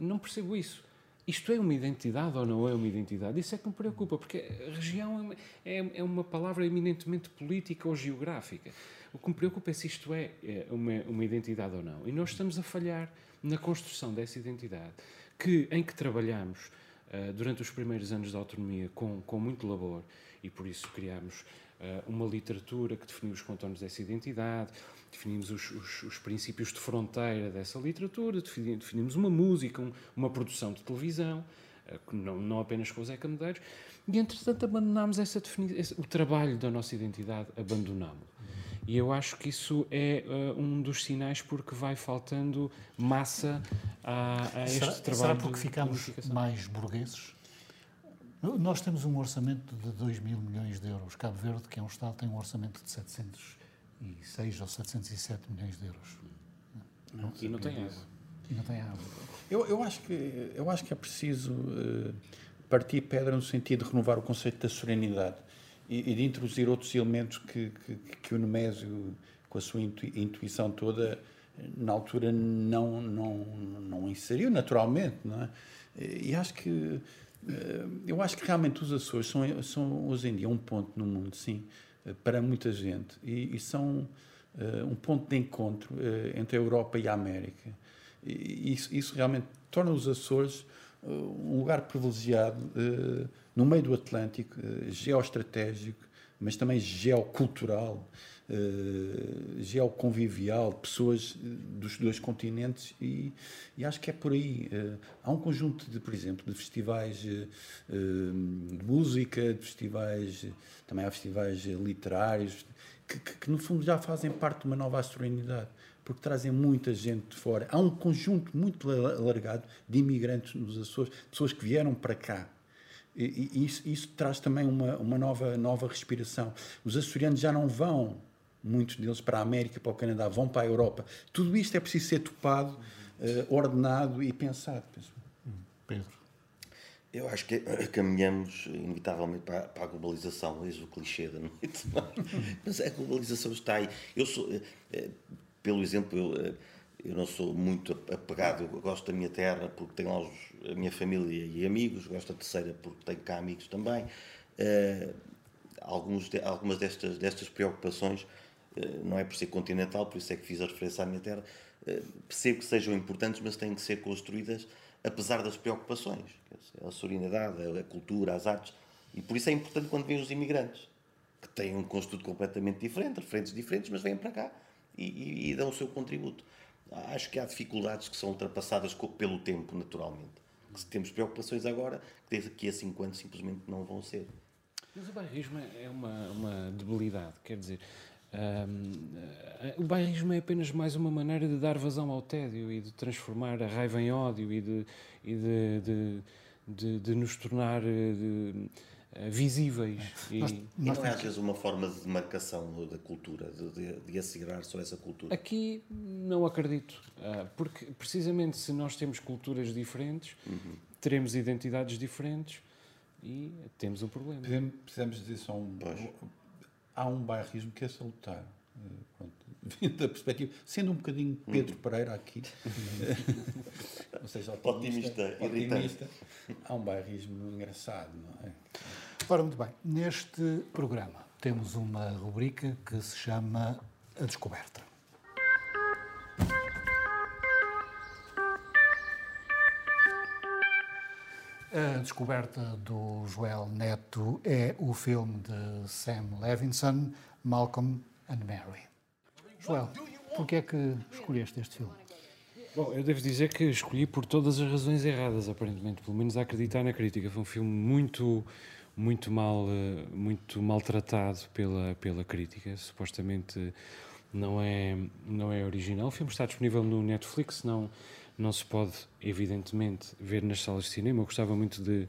Não percebo isso. isto é uma identidade ou não é uma identidade? Isso é que me preocupa, porque região é, é, é uma palavra eminentemente política ou geográfica. O que me preocupa é se isto é, é uma, uma identidade ou não. E nós estamos a falhar na construção dessa identidade, que, em que trabalhamos uh, durante os primeiros anos da autonomia com, com muito labor, e por isso criámos uh, uma literatura que definiu os contornos dessa identidade, definimos os, os, os, princípios de fronteira dessa literatura, definimos uma música, um, uma produção de televisão, uh, não, não apenas com o Zeca Medeiros, e entretanto abandonámos essa definição, o trabalho da nossa identidade, abandonámos. E eu acho que isso é uh, um dos sinais porque vai faltando massa a, a este será, trabalho. Será porque ficamos mais burgueses? Nós temos um orçamento de 2 mil milhões de euros. Cabo Verde, que é um Estado, tem um orçamento de 706 ou 707 milhões de euros. Não, e não tem água. E não tem água. Eu, eu, acho, que, eu acho que é preciso uh, partir pedra no sentido de renovar o conceito da serenidade e, e de introduzir outros elementos que, que, que o Nemésio, com a sua intuição toda, na altura não, não, não inseriu naturalmente. Não é? E acho que eu acho que realmente os Açores são, são hoje em dia um ponto no mundo, sim, eh, para muita gente. E, e são uh, um ponto de encontro uh, entre a Europa e a América. E isso, isso realmente torna os Açores uh, um lugar privilegiado no meio do Atlântico, geoestratégico, mas também geocultural uh, geoconvivial, pessoas eh, dos dois continentes e, e acho que é por aí. Uh, há um conjunto de, por exemplo, de festivais uh, de música, de festivais, também há festivais literários, que, que, que, no fundo já fazem parte de uma nova astronidade porque trazem muita gente de fora. Há um conjunto muito alargado de imigrantes nos Açores, pessoas que vieram para cá. E, e isso, isso, traz também uma, uma nova, nova respiração. Os açorianos já não vão muitos deles para a América, para o Canadá, vão para a Europa. Tudo isto é preciso ser topado, uh, ordenado e pensado. Pedro. Eu acho que caminhamos inevitavelmente para, para a globalização, eis o clichê da noite. Mas a globalização está aí. Eu sou, eh, pelo exemplo, eu, eu não sou muito apegado, eu gosto da minha terra porque tenho lá os, a minha família e amigos, gosto da terceira porque tenho cá amigos também. Uh, alguns de, algumas destas, destas preocupações eh, não é por ser continental, por isso é que fiz a referência à minha terra, eh, percebo que sejam importantes, mas têm que ser construídas apesar das preocupações. A serenidade, a cultura, as artes. E por isso é importante quando vêm os imigrantes, que têm um constituto completamente diferente, referentes diferentes, mas vêm para cá e, e, e dão o seu contributo. Acho que há dificuldades que são ultrapassadas pelo tempo, naturalmente. Que temos preocupações agora, que daqui a cinco anos simplesmente não vão ser. Mas o bairrismo é uma, uma debilidade, quer dizer, um, o bairrismo é apenas mais uma maneira de dar vazão ao tédio e de transformar a raiva em ódio e de, e de, de, de, de nos tornar de, uh, visíveis. E, nós, nós não é às vezes uma forma de demarcação da cultura, de, de, de assegurar só essa cultura? Aqui não acredito, uh, porque precisamente se nós temos culturas diferentes, uhum. teremos identidades diferentes e temos um problema. Precisamos dizer só um. Pois há um bairrismo que é salutar. Eh, pronto, vindo da perspectiva, sendo um bocadinho Pedro Pereira aqui, ou seja, otimista, otimista, otimista, há um bairrismo engraçado, não é? Ora, muito bem, neste programa temos uma rubrica que se chama A Descoberta. A descoberta do Joel Neto é o filme de Sam Levinson, Malcolm and Mary. Joel, por que é que escolheste este filme? Bom, eu devo dizer que escolhi por todas as razões erradas, aparentemente, pelo menos a acreditar na crítica. Foi um filme muito, muito mal, eh, muito maltratado pela pela crítica. Supostamente não é não é original. O filme está disponível no Netflix, não não se pode, evidentemente, ver nas salas de cinema. Eu gostava muito de,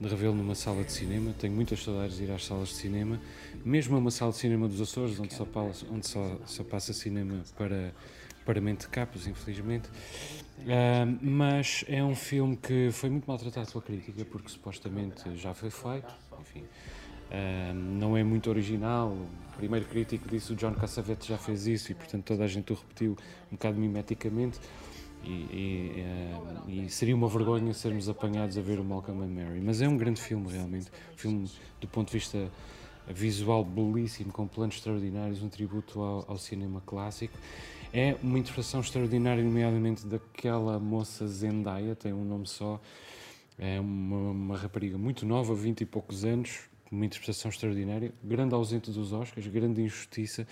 de revê-lo numa sala de cinema. Tenho muitas saudades de ir às salas de cinema, mesmo a uma sala de cinema dos Açores, onde só, onde só, só passa cinema para, para mente capos, infelizmente. Uh, mas é um filme que foi muito maltratado pela crítica, porque supostamente já foi feito. Enfim, uh, não é muito original. O primeiro crítico disse o John Cassavetes já fez isso e, portanto, toda a gente o repetiu um bocado mimeticamente e, e, eh, e, seria uma vergonha sermos apanhados a ver o Malcolm and Mary. Mas é um grande filme, realmente. Um filme, do ponto de vista visual, belíssimo, com planos extraordinários, um tributo ao, ao cinema clássico. É uma interpretação extraordinária, nomeadamente daquela moça Zendaya, tem um nome só. É uma, uma rapariga muito nova, 20 e poucos anos, uma interpretação extraordinária, grande ausente dos Oscars, grande injustiça,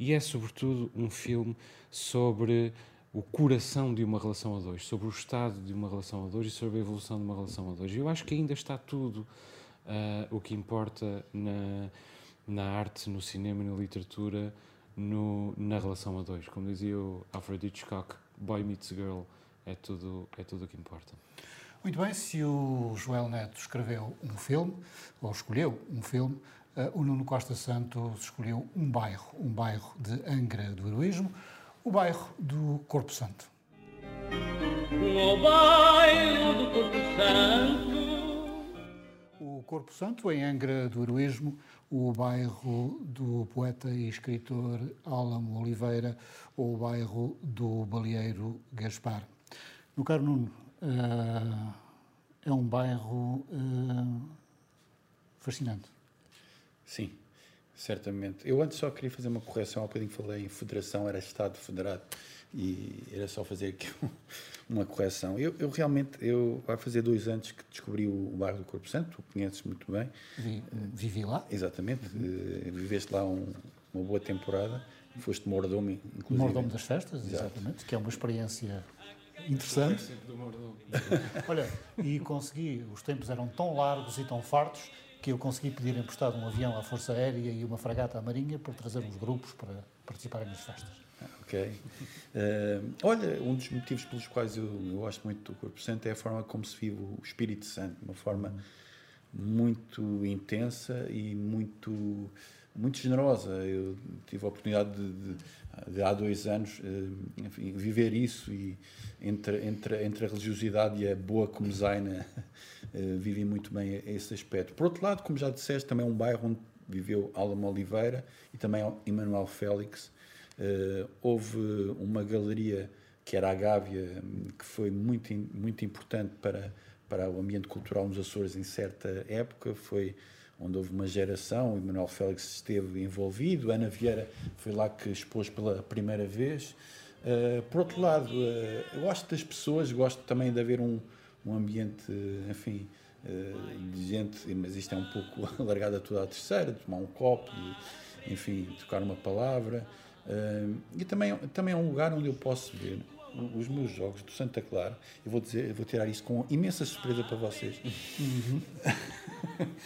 e é sobretudo um filme sobre o coração de uma relação a dois, sobre o estado de uma relação a dois e sobre a evolução de uma relação a dois. Eu acho que ainda está tudo uh, o que importa na, na arte, no cinema, na literatura, no, na relação a dois. Como dizia o Alfred Hitchcock, boy meets girl, é tudo, é tudo o que importa. Muito bem, se o Joel Neto escreveu um filme, ou escolheu um filme, uh, o Nuno Costa Santos escolheu um bairro, um bairro de Angra do Heroísmo, o bairro do Corpo Santo. O bairro do Corpo Santo. O Corpo Santo, em Angra do Heroísmo, o bairro do poeta e escritor Álamo Oliveira ou o bairro do baleeiro Gaspar. No caro Nuno, uh, é um bairro uh, fascinante. Sim, Certamente. Eu antes só queria fazer uma correção, há bocadinho falei em federação, era Estado Federado, e era só fazer aqui uma correção. Eu, eu realmente, eu vai fazer dois anos que descobri o, bairro do Corpo Santo, tu conheces muito bem. Vivi lá? Exatamente, uhum. viveste lá um, uma boa temporada, foste mordomo, inclusive. Mordomo das festas, Exato. exatamente, que é uma experiência interessante. Olha, e consegui, os tempos eram tão largos e tão fartos que eu consegui pedir emprestado um avião à Força Aérea e uma fragata à Marinha para trazer uns grupos para participarem nas festas. Ok. Uh, olha, um dos motivos pelos quais eu, eu, gosto muito do Corpo Santo é a forma como se vive o Espírito Santo, uma forma muito intensa e muito muito generosa. Eu tive a oportunidade de, de, de há dois anos eh, enfim, viver isso e entre, entre, entre a religiosidade e a boa comezaina eh, vivi muito bem esse aspecto. Por outro lado, como já disseste, também é um bairro onde viveu Alamo Oliveira e também Emanuel Félix. Eh, houve uma galeria que era a Gávea, que foi muito, muito importante para, para o ambiente cultural nos Açores em certa época. Foi onde houve uma geração, o Manuel Félix esteve envolvido, Ana Vieira foi lá que expôs pela primeira vez. Uh, por outro lado, uh, eu gosto das pessoas, gosto também de haver um, um ambiente, enfim, uh, de gente, mas isto é um pouco alargado a toda a terceira, tomar um copo, e, enfim, tocar uma palavra. E também, também é um lugar onde eu posso ver os meus jogos do Santa Clara. Eu vou dizer, eu vou tirar isso com imensa surpresa para vocês. Uhum.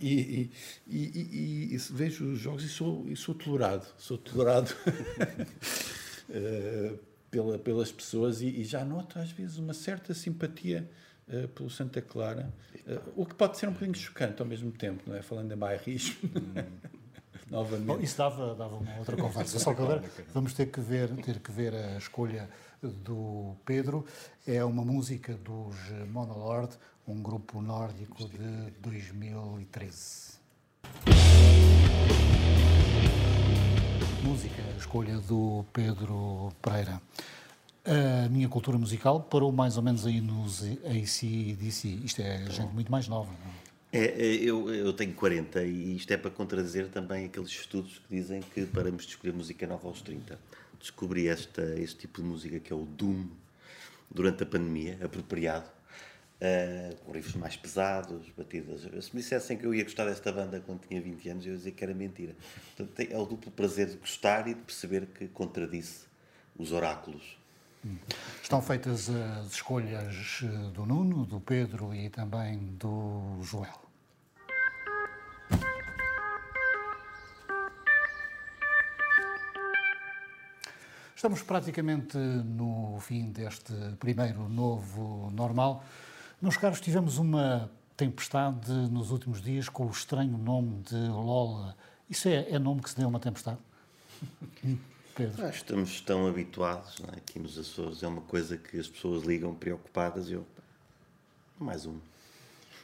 E, e, e, e, vejo os jogos e sou, e sou tolerado, sou tolerado uh, pela, pelas pessoas e, já noto às vezes uma certa simpatia uh, pelo Santa Clara, uh, o que pode ser um bocadinho chocante ao mesmo tempo, não é? Falando em bairrismo. Novamente. Bom, isso dava, dava uma outra conversa. Só que agora vamos ter que ver, ter que ver a escolha do Pedro. É uma música dos Monolord, um grupo nórdico de 2013. Música, escolha do Pedro Pereira. A minha cultura musical parou mais ou menos aí nos ACDC. Isto é gente muito mais nova. É? é, é, eu, eu tenho 40 e isto é para contradizer também aqueles estudos que dizem que paramos de escolher música nova aos 30. Descobri esta, este tipo de música que é o Doom durante a pandemia, apropriado uh, com riffs mais pesados, batidas. Se me dissessem que eu ia gostar desta banda quando tinha 20 anos, eu ia dizer que era mentira. Portanto, é o duplo prazer de gostar e de perceber que contradisse os oráculos. Estão feitas as escolhas eh, do Nuno, do Pedro e também do Joel. Estamos praticamente no fim deste primeiro novo normal. Meus caros, tivemos uma tempestade nos últimos dias com o estranho nome de Lola. Isso é, é nome que se deu a uma tempestade? Pedro. Ah, estamos tão habituados é? aqui nos Açores, é uma coisa que as pessoas ligam preocupadas e eu. Mais um.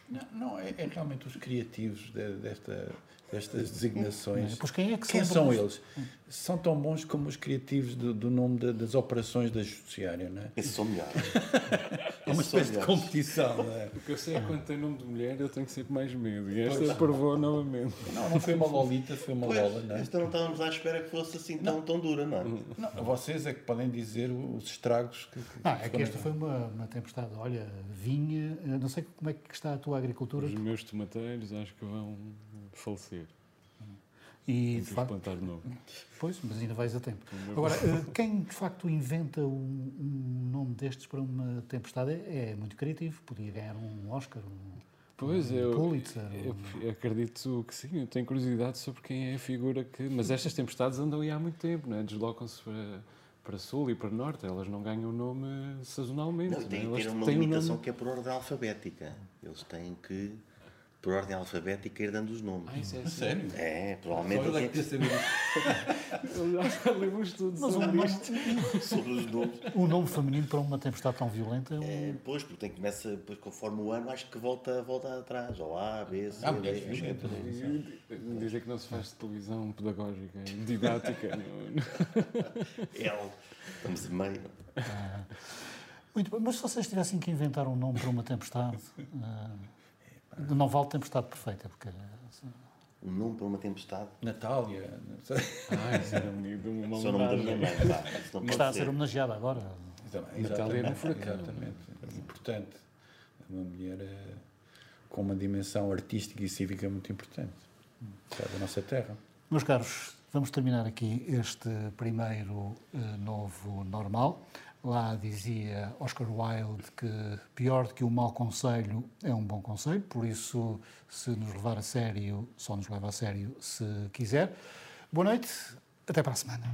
Não, não é, é, realmente os criativos de, desta. Destas designações. Pois quem é que Quem são são eles? São tão bons como os criativos do, do nome da- das operações da Judiciária, não é? Esses são melhores. É uma espécie de competição, não é? O que eu sei é que quando tem nome de mulher eu tenho sempre mais medo. E esta provou novamente. Não, não foi uma Lolita, foi uma Lola, Pois, não é? esta não estávamos à espera que fosse assim tão, tão dura, não é? Não, vocês é que podem dizer os estragos que. que Ah, é que esta foi uma, uma tempestade. Olha, vinha, eh, não sei como é que está a tua agricultura Os meus tomateiros acho que vão falecer. e, Tenho de que os facto, plantar de novo. pois, mas ainda vais a tempo. Agora, eh, quem de facto inventa um, um nome destes para uma tempestade é, muito criativo. Podia ganhar um Oscar, um, Pois, um eu, Pulitzer. eu, um- eu acredito que sim, eu tenho curiosidade sobre quem é a figura que. Mas estas tempestades andam aí há muito tempo, não é? Deslocam-se para, para sul e para norte, elas não ganham nome sazonalmente. Não, não é? tem que Elas ter uma têm um limitação nome- que é por ordem alfabética. Eles têm que, por ordem alfabética, ir dando os nomes. Ah, isso é Sério? É, provavelmente Só ele é o que é. Eu li um estudo Mas sobre nome, isto. sobre os nomes. um nome feminino para uma tempestade tão violenta é um. É, pois, porque tem, começa, depois, conforme o ano, acho que volta, volta atrás. Ou A, B, C, Ah, D, que é. Dizer não se faz televisão pedagógica, didática. L. Estamos a meio. Muito bem, mas se vocês tivessem que inventar um nome para uma tempestade, eh, não vale tempestade perfeita, porque Um nome para uma tempestade. Natália. Ah, isso era uma é o nome da minha mãe. Está a ser homenageada agora. Exatamente, Natália era um furacão. Exatamente. Importante. É Uma mulher eh, com uma dimensão artística e cívica muito importante. Que é da nossa terra. Meus caros, vamos terminar aqui este primeiro eh, novo normal. Lá dizia Oscar Wilde que pior do que um mau conselho é um bom conselho, por isso, se nos levar a sério, só nos leva a sério se quiser. Boa noite, até para a semana.